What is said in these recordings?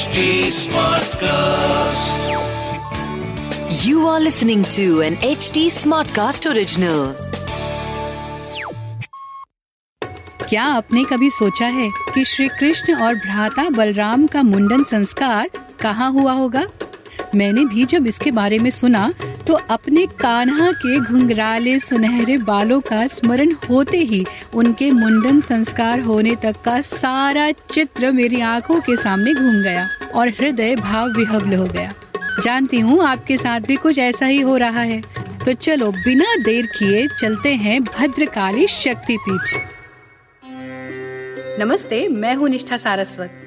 HD Smartcast. You are listening to an HD Smartcast original. क्या आपने कभी सोचा है कि श्री कृष्ण और भ्राता बलराम का मुंडन संस्कार कहाँ हुआ होगा मैंने भी जब इसके बारे में सुना तो अपने कान्हा के घुंघराले सुनहरे बालों का स्मरण होते ही उनके मुंडन संस्कार होने तक का सारा चित्र मेरी आँखों के सामने घूम गया और हृदय भाव विहवल हो गया। जानती हूँ आपके साथ भी कुछ ऐसा ही हो रहा है। तो चलो बिना देर किए चलते हैं भद्रकाली शक्ति पीठ नमस्ते, मैं हूँ निष्ठा सारस्वत।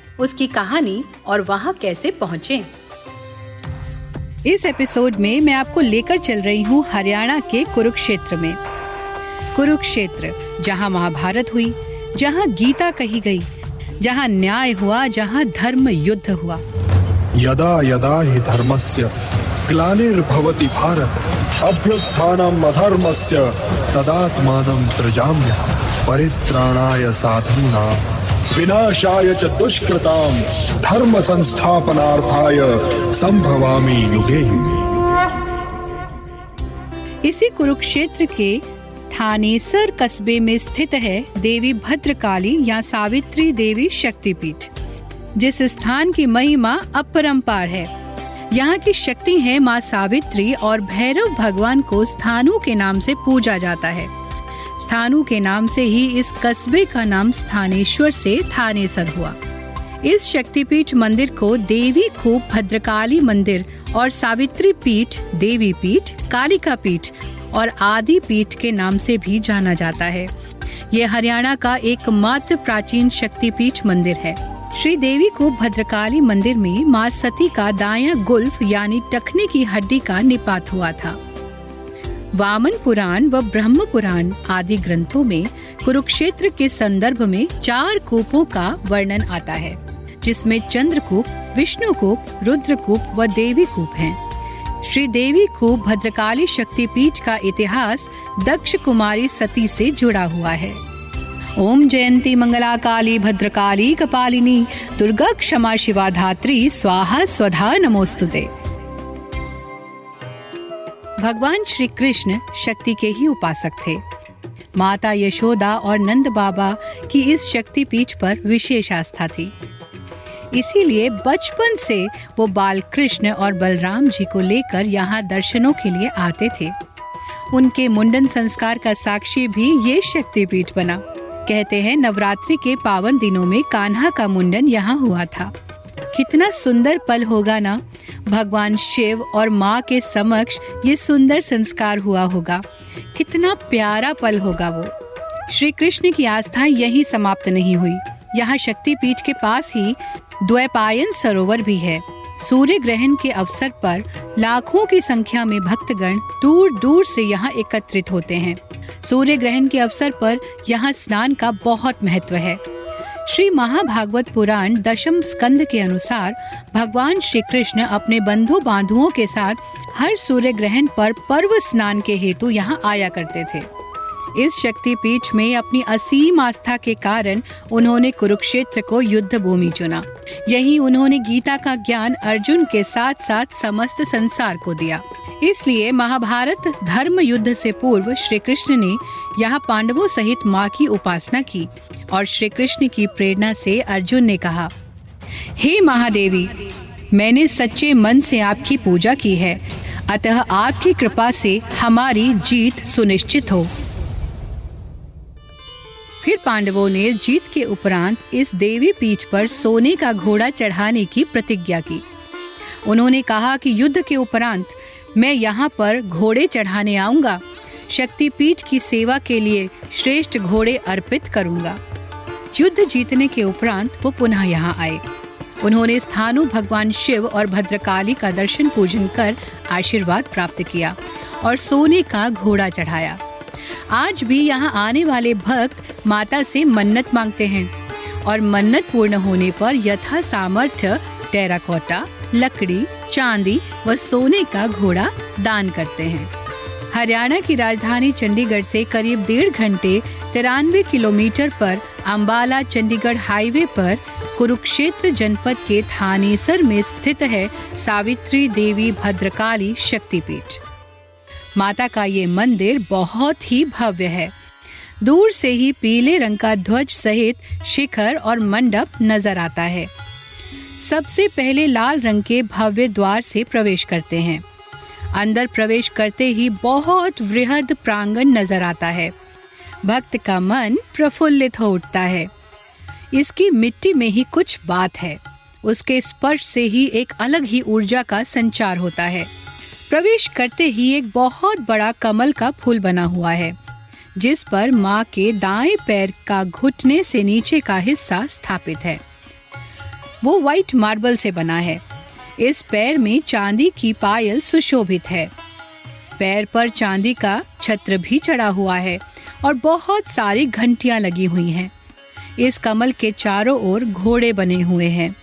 उसकी कहानी और वहाँ कैसे पहुँचे। इस एपिसोड में मैं आपको लेकर चल रही हूँ हरियाणा के कुरुक्षेत्र में। कुरुक्षेत्र जहाँ महाभारत हुई जहाँ गीता कही गई जहाँ न्याय हुआ जहाँ धर्म युद्ध हुआ। यदा यदा हि धर्मस्य ग्लानिर्भवति भारत अभ्युत्थानम् अधर्मस्य तदात्मानं सृजाम्यहं परित्राणाय साधूनां विनाशाय च दुष्कृतां धर्म संस्थापनार्थाय संभवामि युगे। इसी कुरुक्षेत्र के थानेसर कस्बे में स्थित है देवी भद्रकाली या सावित्री देवी शक्तिपीठ, जिस स्थान की महिमा अपरंपार है। यहाँ की शक्ति है माँ सावित्री और भैरव भगवान को स्थानों के नाम से पूजा जाता है। स्थानु के नाम से ही इस कस्बे का नाम स्थानेश्वर से थानेसर हुआ। इस शक्तिपीठ मंदिर को देवी खूब भद्रकाली मंदिर और सावित्री पीठ, देवी पीठ, कालिका पीठ और आदि पीठ के नाम से भी जाना जाता है। ये हरियाणा का एकमात्र प्राचीन शक्तिपीठ मंदिर है। श्री देवी को भद्रकाली मंदिर में माँ सती का दाया गुल्फ यानी टखने की हड्डी का निपात हुआ था। वामन पुराण व ब्रह्म पुराण आदि ग्रंथों में कुरुक्षेत्र के संदर्भ में चार कूपों का वर्णन आता है, जिसमें चंद्रकूप, विष्णुकूप, रुद्रकूप व देवी कूप हैं। श्री देवी कूप भद्रकाली शक्तिपीठ का इतिहास दक्ष कुमारी सती से जुड़ा हुआ है ओम जयंती मंगला काली भद्रकाली कपालिनी, दुर्गा क्षमा शिवा धात्री स्वाहा स्वधा नमोस्तुते भगवान श्री कृष्ण शक्ति के ही उपासक थे। माता यशोदा और नंद बाबा की इस शक्ति पीठ पर विशेष आस्था थी। इसीलिए बचपन से वो बाल कृष्ण और बलराम जी को लेकर यहाँ दर्शनों के लिए आते थे। उनके मुंडन संस्कार का साक्षी भी ये शक्तिपीठ बना। कहते हैं, नवरात्रि के पावन दिनों में कान्हा का मुंडन यहाँ हुआ था। कितना सुंदर पल होगा ना? भगवान शिव और माँ के समक्ष ये सुंदर संस्कार हुआ होगा। कितना प्यारा पल होगा वो। श्री कृष्ण की आस्था यही समाप्त नहीं हुई। यहाँ शक्ति पीठ के पास ही द्वैपायन सरोवर भी है। सूर्य ग्रहण के अवसर पर लाखों की संख्या में भक्तगण दूर दूर से यहाँ एकत्रित होते हैं। सूर्य ग्रहण के अवसर पर यहाँ स्नान का बहुत महत्व है। श्री महाभागवत पुराण दशम स्कंद के अनुसार भगवान श्री कृष्ण अपने बंधु बांधुओं के साथ हर सूर्य ग्रहण पर पर्व स्नान के हेतु यहाँ आया करते थे। इस शक्ति पीठ में अपनी असीम आस्था के कारण उन्होंने कुरुक्षेत्र को युद्ध भूमि चुना। यही उन्होंने गीता का ज्ञान अर्जुन के साथ साथ समस्त संसार को दिया। इसलिए महाभारत धर्म युद्ध से पूर्व श्री कृष्ण ने यहाँ पांडवों सहित माँ की उपासना की और श्री कृष्ण की प्रेरणा से अर्जुन ने कहा, हे महादेवी, मैंने सच्चे मन से आपकी पूजा की है। अतः आपकी कृपा से हमारी जीत सुनिश्चित हो। फिर पांडवों ने जीत के उपरांत इस देवी पीठ पर सोने का घोड़ा चढ़ाने की प्रतिज्ञा की। उन्होंने कहा कि युद्ध के उपरांत मैं यहाँ पर घोड़े चढ़ाने आऊँगा। शक्तिपीठ की सेवा के लिए श्रेष्ठ घोड़े अर्पित करूँगा। युद्ध जीतने के उपरांत वो पुनः यहाँ आए। उन्होंने स्थानु भगवान शिव और भद्रकाली का दर्शन पूजन कर आशीर्वाद प्राप्त किया और सोने का घोड़ा चढ़ाया। आज भी यहाँ आने वाले भक्त माता से मन्नत मांगते हैं और मन्नत पूर्ण होने पर यथा सामर्थ्य टेराकोटा, लकड़ी, चांदी व सोने का घोड़ा दान करते हैं। हरियाणा की राजधानी चंडीगढ़ से करीब डेढ़ घंटे तिरानवे किलोमीटर पर अंबाला चंडीगढ़ हाईवे पर कुरुक्षेत्र जनपद के थानेसर में स्थित है सावित्री देवी भद्रकाली शक्तिपीठ। माता का ये मंदिर बहुत ही भव्य है। दूर से ही पीले रंग का ध्वज सहित शिखर और मंडप नज़र आता है। सबसे पहले लाल रंग के भव्य द्वार से प्रवेश करते हैं। अंदर प्रवेश करते ही बहुत वृहद प्रांगण नज़र आता है। भक्त का मन प्रफुल्लित हो उठता है। इसकी मिट्टी में ही कुछ बात है। उसके स्पर्श से ही एक अलग ही ऊर्जा का संचार होता है। प्रवेश करते ही एक बहुत बड़ा कमल का फूल बना हुआ है। जिस पर माँ के दाएँ पैर का घुटने से नीचे का हिस्सा स्थापित है। वो व्हाइट मार्बल से बना है। इस पैर में चांदी की पायल सुशोभित है। पैर पर चांदी का छत्र भी चढ़ा हुआ है और बहुत सारी घंटियाँ लगी हुई हैं। इस कमल के चारों ओर घोड़े बने हुए हैं।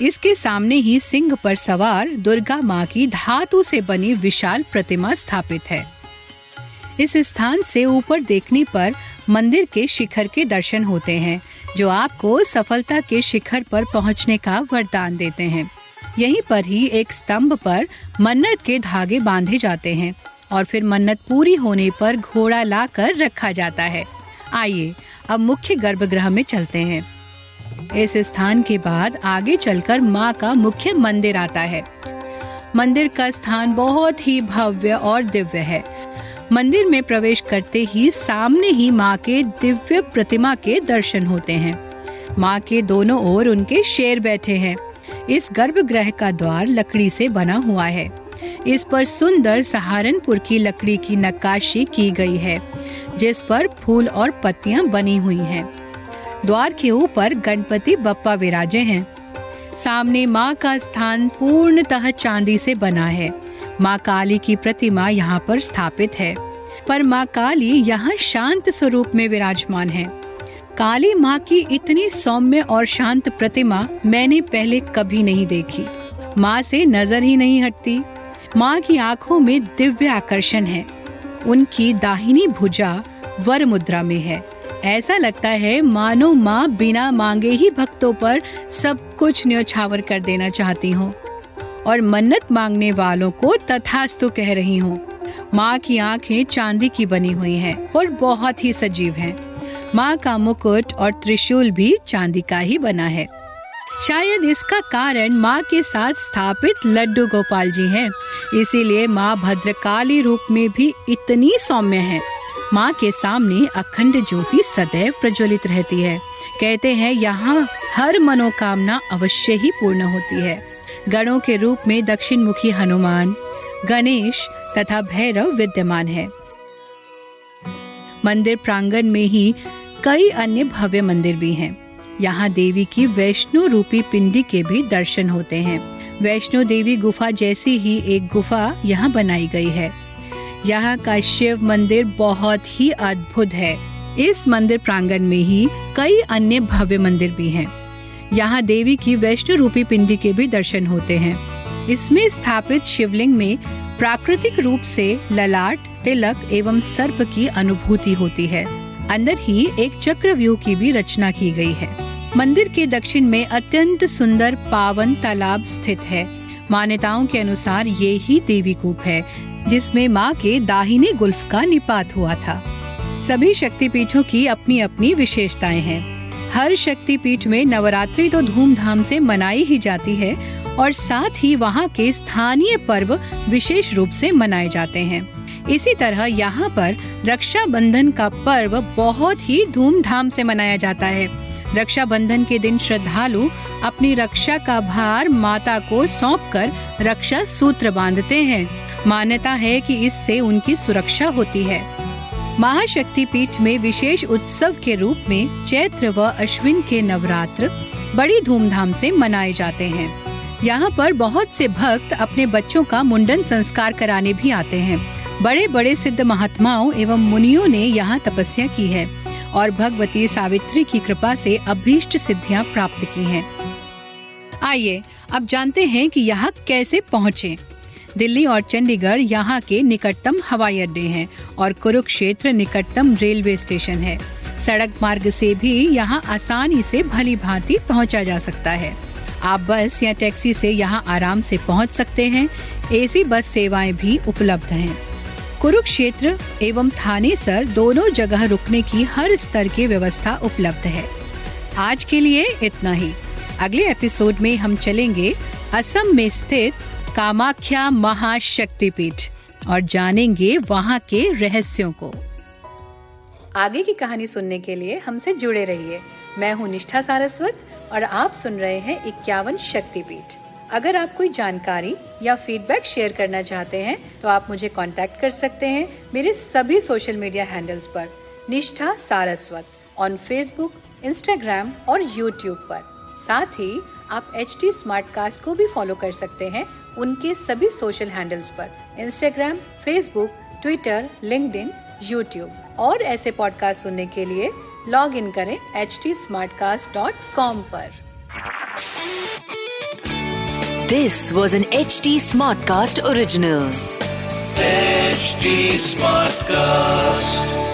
इसके सामने ही सिंह पर सवार दुर्गा माँ की धातु से बनी विशाल प्रतिमा स्थापित है। इस स्थान से ऊपर देखने पर मंदिर के शिखर के दर्शन होते हैं, जो आपको सफलता के शिखर पर पहुँचने का वरदान देते हैं। यहीं पर ही एक स्तंभ पर मन्नत के धागे बांधे जाते हैं और फिर मन्नत पूरी होने पर घोड़ा लाकर रखा जाता है। आइए, अब मुख्य गर्भगृह में चलते हैं। इस स्थान के बाद आगे चलकर माँ का मुख्य मंदिर आता है। मंदिर का स्थान बहुत ही भव्य और दिव्य है। मंदिर में प्रवेश करते ही सामने ही माँ के दिव्य प्रतिमा के दर्शन होते हैं। माँ के दोनों ओर उनके शेर बैठे हैं। इस गर्भगृह का द्वार लकड़ी से बना हुआ है। इस पर सुंदर सहारनपुर की लकड़ी की नक्काशी की गई है, जिस पर फूल और पत्तियाँ बनी हुई हैं। द्वार के ऊपर गणपति बप्पा विराजे हैं। सामने माँ का स्थान पूर्णतः चांदी से बना है। माँ काली की प्रतिमा यहाँ पर स्थापित है। पर माँ काली यहाँ शांत स्वरूप में विराजमान है। काली माँ की इतनी सौम्य और शांत प्रतिमा मैंने पहले कभी नहीं देखी। माँ से नज़र ही नहीं हटती। माँ की आँखों में दिव्य आकर्षण है। उनकी दाहिनी भुजा वर मुद्रा में है। ऐसा लगता है मानो माँ बिना मांगे ही भक्तों पर सब कुछ न्योछावर कर देना चाहती हूँ। और मन्नत मांगने वालों को तथास्तु कह रही हूँ। माँ की आँखें चांदी की बनी हुई हैं और बहुत ही सजीव हैं। माँ का मुकुट और त्रिशूल भी चांदी का ही बना है। शायद इसका कारण माँ के साथ स्थापित लड्डू गोपाल जी हैं। इसीलिए माँ भद्रकाली रूप में भी इतनी सौम्य है। माँ के सामने अखंड ज्योति सदैव प्रज्वलित रहती है। कहते हैं, यहाँ हर मनोकामना अवश्य ही पूर्ण होती है। गणों के रूप में दक्षिण मुखी हनुमान, गणेश तथा भैरव विद्यमान है मंदिर प्रांगण में ही कई अन्य भव्य मंदिर भी हैं। यहाँ देवी की वैष्णो रूपी पिंडी के भी दर्शन होते हैं वैष्णो देवी गुफा जैसी ही एक गुफा यहाँ बनाई गई है यहाँ का शिव मंदिर बहुत ही अद्भुत है इस मंदिर प्रांगण में ही कई अन्य भव्य मंदिर भी हैं। यहाँ देवी की वैष्णो रूपी पिंडी के भी दर्शन होते हैं। इसमें स्थापित शिवलिंग में प्राकृतिक रूप से ललाट, तिलक एवं सर्प की अनुभूति होती है। अंदर ही एक चक्रव्यूह की भी रचना की गई है। मंदिर के दक्षिण में अत्यंत सुंदर पावन तालाब स्थित है। मान्यताओं के अनुसार ये ही देवी कूप है, जिसमें माँ के दाहिने गुल्फ का निपात हुआ था। सभी शक्तिपीठों की अपनी अपनी विशेषताएँ हैं। हर शक्तिपीठ में नवरात्रि तो धूमधाम से मनाई ही जाती है और साथ ही वहाँ के स्थानीय पर्व विशेष रूप से मनाए जाते हैं। इसी तरह यहाँ पर रक्षाबंधन का पर्व बहुत ही धूमधाम से मनाया जाता है। रक्षाबंधन के दिन श्रद्धालु अपनी रक्षा का भार माता को सौंपकर रक्षा सूत्र बांधते हैं। मान्यता है कि इससे उनकी सुरक्षा होती है। महाशक्ति पीठ में विशेष उत्सव के रूप में चैत्र व अश्विन के नवरात्र बड़ी धूमधाम से मनाए जाते हैं। यहाँ पर बहुत से भक्त अपने बच्चों का मुंडन संस्कार कराने भी आते हैं। बड़े बड़े सिद्ध महात्माओं एवं मुनियों ने यहाँ तपस्या की है और भगवती सावित्री की कृपा से अभीष्ट सिद्धियाँ प्राप्त की हैं। आइए, अब जानते हैं कि यहाँ कैसे पहुँचे। दिल्ली और चंडीगढ़ यहाँ के निकटतम हवाई अड्डे हैं और कुरुक्षेत्र निकटतम रेलवे स्टेशन है। सड़क मार्ग से भी यहाँ आसानी से भली भांति पहुँचा जा सकता है। आप बस या टैक्सी से यहाँ आराम से पहुँच सकते हैं। एसी बस सेवाएँ भी उपलब्ध हैं। कुरुक्षेत्र एवं थाने सर दोनों जगह रुकने की हर स्तर की व्यवस्था उपलब्ध है। आज के लिए इतना ही। अगले एपिसोड में हम चलेंगे असम में स्थित कामाख्या महाशक्तिपीठ और जानेंगे वहाँ के रहस्यों को। आगे की कहानी सुनने के लिए हमसे जुड़े रहिए। मैं हूँ निष्ठा सारस्वत और आप सुन रहे हैं इक्यावन शक्तिपीठ। अगर आप कोई जानकारी या फीडबैक शेयर करना चाहते हैं तो आप मुझे कांटेक्ट कर सकते हैं मेरे सभी सोशल मीडिया हैंडल्स पर। Nishtha Saraswat on Facebook Instagram और यूट्यूब पर। साथ ही आप एच टी को भी फॉलो कर सकते हैं उनके सभी सोशल हैंडल्स पर Instagram Facebook Twitter link YouTube और ऐसे पॉडकास्ट सुनने के लिए लॉग इन करें एच टी पर। This was an H T Smartcast original smart Smartcast.